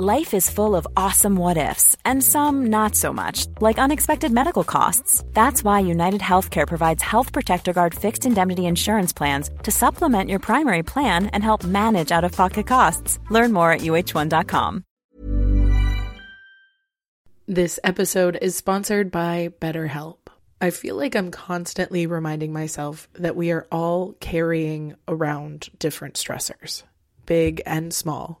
Life is full of awesome what ifs, and some not so much, like unexpected medical costs. That's why United Healthcare provides Health Protector Guard fixed indemnity insurance plans to supplement your primary plan and help manage out of pocket costs. Learn more at uh1.com. This episode is sponsored by BetterHelp. I feel like I'm constantly reminding myself that we are all carrying around different stressors, big and small.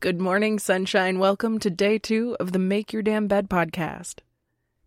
Good morning, sunshine. Welcome to day two of the Make Your Damn Bed podcast.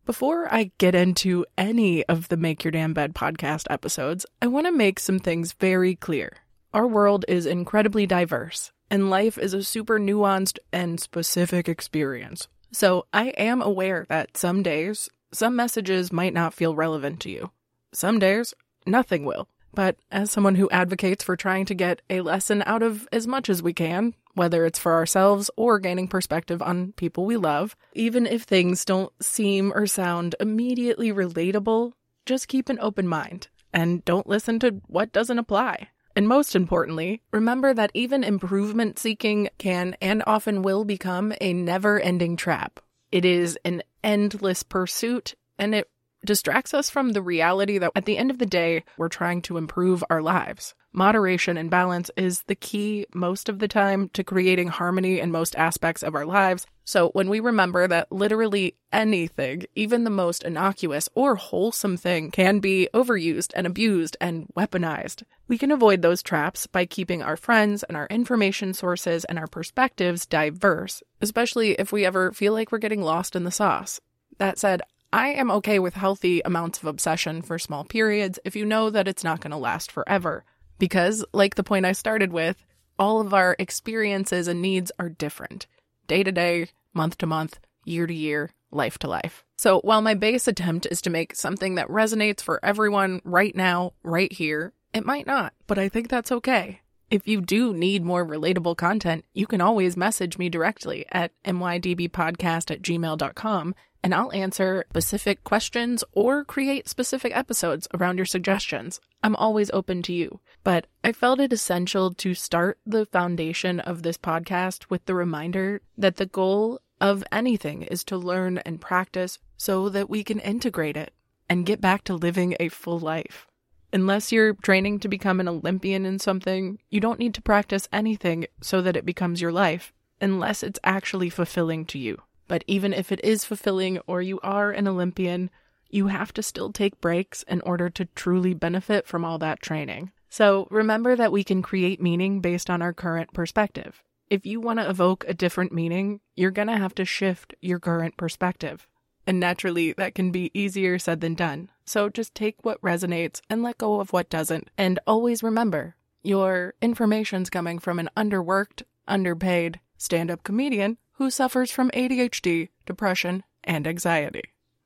Before I get into any of the Make Your Damn Bed podcast episodes, I want to make some things very clear. Our world is incredibly diverse, and life is a super nuanced and specific experience. So I am aware that some days, some messages might not feel relevant to you. Some days, nothing will. But as someone who advocates for trying to get a lesson out of as much as we can, whether it's for ourselves or gaining perspective on people we love, even if things don't seem or sound immediately relatable, just keep an open mind and don't listen to what doesn't apply. And most importantly, remember that even improvement seeking can and often will become a never ending trap. It is an endless pursuit and it distracts us from the reality that at the end of the day, we're trying to improve our lives. Moderation and balance is the key most of the time to creating harmony in most aspects of our lives. So, when we remember that literally anything, even the most innocuous or wholesome thing, can be overused and abused and weaponized, we can avoid those traps by keeping our friends and our information sources and our perspectives diverse, especially if we ever feel like we're getting lost in the sauce. That said, I am okay with healthy amounts of obsession for small periods if you know that it's not going to last forever. Because, like the point I started with, all of our experiences and needs are different day to day, month to month, year to year, life to life. So, while my base attempt is to make something that resonates for everyone right now, right here, it might not, but I think that's okay. If you do need more relatable content, you can always message me directly at mydbpodcast at gmail.com and I'll answer specific questions or create specific episodes around your suggestions. I'm always open to you. But I felt it essential to start the foundation of this podcast with the reminder that the goal of anything is to learn and practice so that we can integrate it and get back to living a full life. Unless you're training to become an Olympian in something, you don't need to practice anything so that it becomes your life, unless it's actually fulfilling to you. But even if it is fulfilling or you are an Olympian, you have to still take breaks in order to truly benefit from all that training. So remember that we can create meaning based on our current perspective. If you want to evoke a different meaning, you're going to have to shift your current perspective. And naturally, that can be easier said than done. So just take what resonates and let go of what doesn't. And always remember your information's coming from an underworked, underpaid stand up comedian who suffers from ADHD, depression, and anxiety.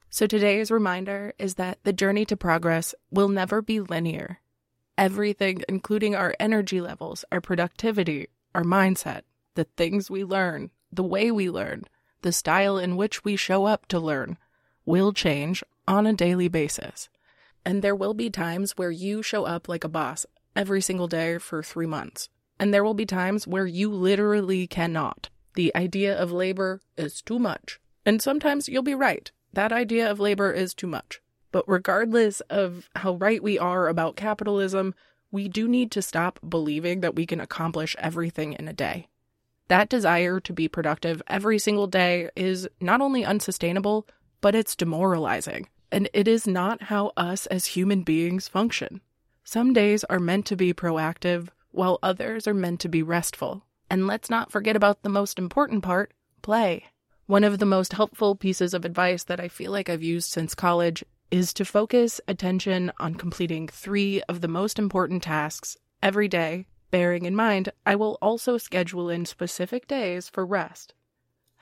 So today's reminder is that the journey to progress will never be linear. Everything, including our energy levels, our productivity, our mindset, the things we learn, the way we learn, the style in which we show up to learn, will change on a daily basis. And there will be times where you show up like a boss every single day for three months. And there will be times where you literally cannot. The idea of labor is too much. And sometimes you'll be right. That idea of labor is too much. But regardless of how right we are about capitalism, we do need to stop believing that we can accomplish everything in a day. That desire to be productive every single day is not only unsustainable, but it's demoralizing. And it is not how us as human beings function. Some days are meant to be proactive, while others are meant to be restful. And let's not forget about the most important part play. One of the most helpful pieces of advice that I feel like I've used since college is to focus attention on completing three of the most important tasks every day, bearing in mind I will also schedule in specific days for rest.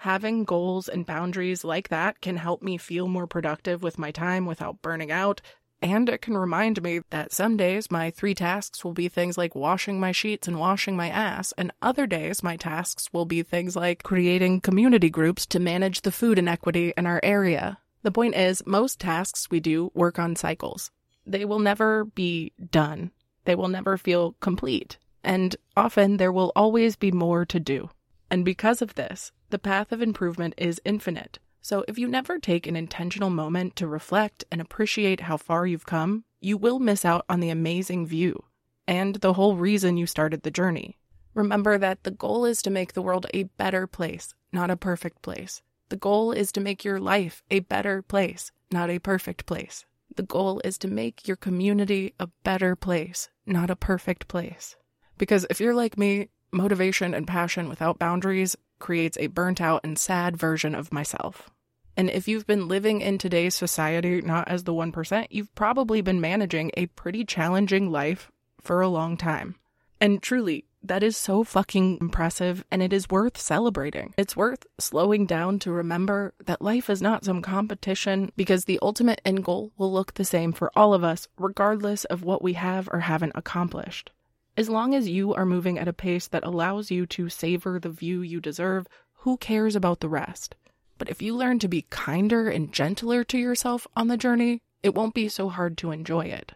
Having goals and boundaries like that can help me feel more productive with my time without burning out and it can remind me that some days my three tasks will be things like washing my sheets and washing my ass, and other days my tasks will be things like creating community groups to manage the food inequity in our area. The point is, most tasks we do work on cycles. They will never be done, they will never feel complete, and often there will always be more to do. And because of this, the path of improvement is infinite. So, if you never take an intentional moment to reflect and appreciate how far you've come, you will miss out on the amazing view and the whole reason you started the journey. Remember that the goal is to make the world a better place, not a perfect place. The goal is to make your life a better place, not a perfect place. The goal is to make your community a better place, not a perfect place. Because if you're like me, motivation and passion without boundaries creates a burnt out and sad version of myself. And if you've been living in today's society not as the 1%, you've probably been managing a pretty challenging life for a long time. And truly, that is so fucking impressive and it is worth celebrating. It's worth slowing down to remember that life is not some competition because the ultimate end goal will look the same for all of us, regardless of what we have or haven't accomplished. As long as you are moving at a pace that allows you to savor the view you deserve, who cares about the rest? But if you learn to be kinder and gentler to yourself on the journey, it won't be so hard to enjoy it.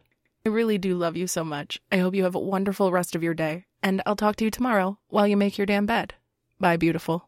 I really do love you so much. I hope you have a wonderful rest of your day, and I'll talk to you tomorrow while you make your damn bed. Bye, beautiful.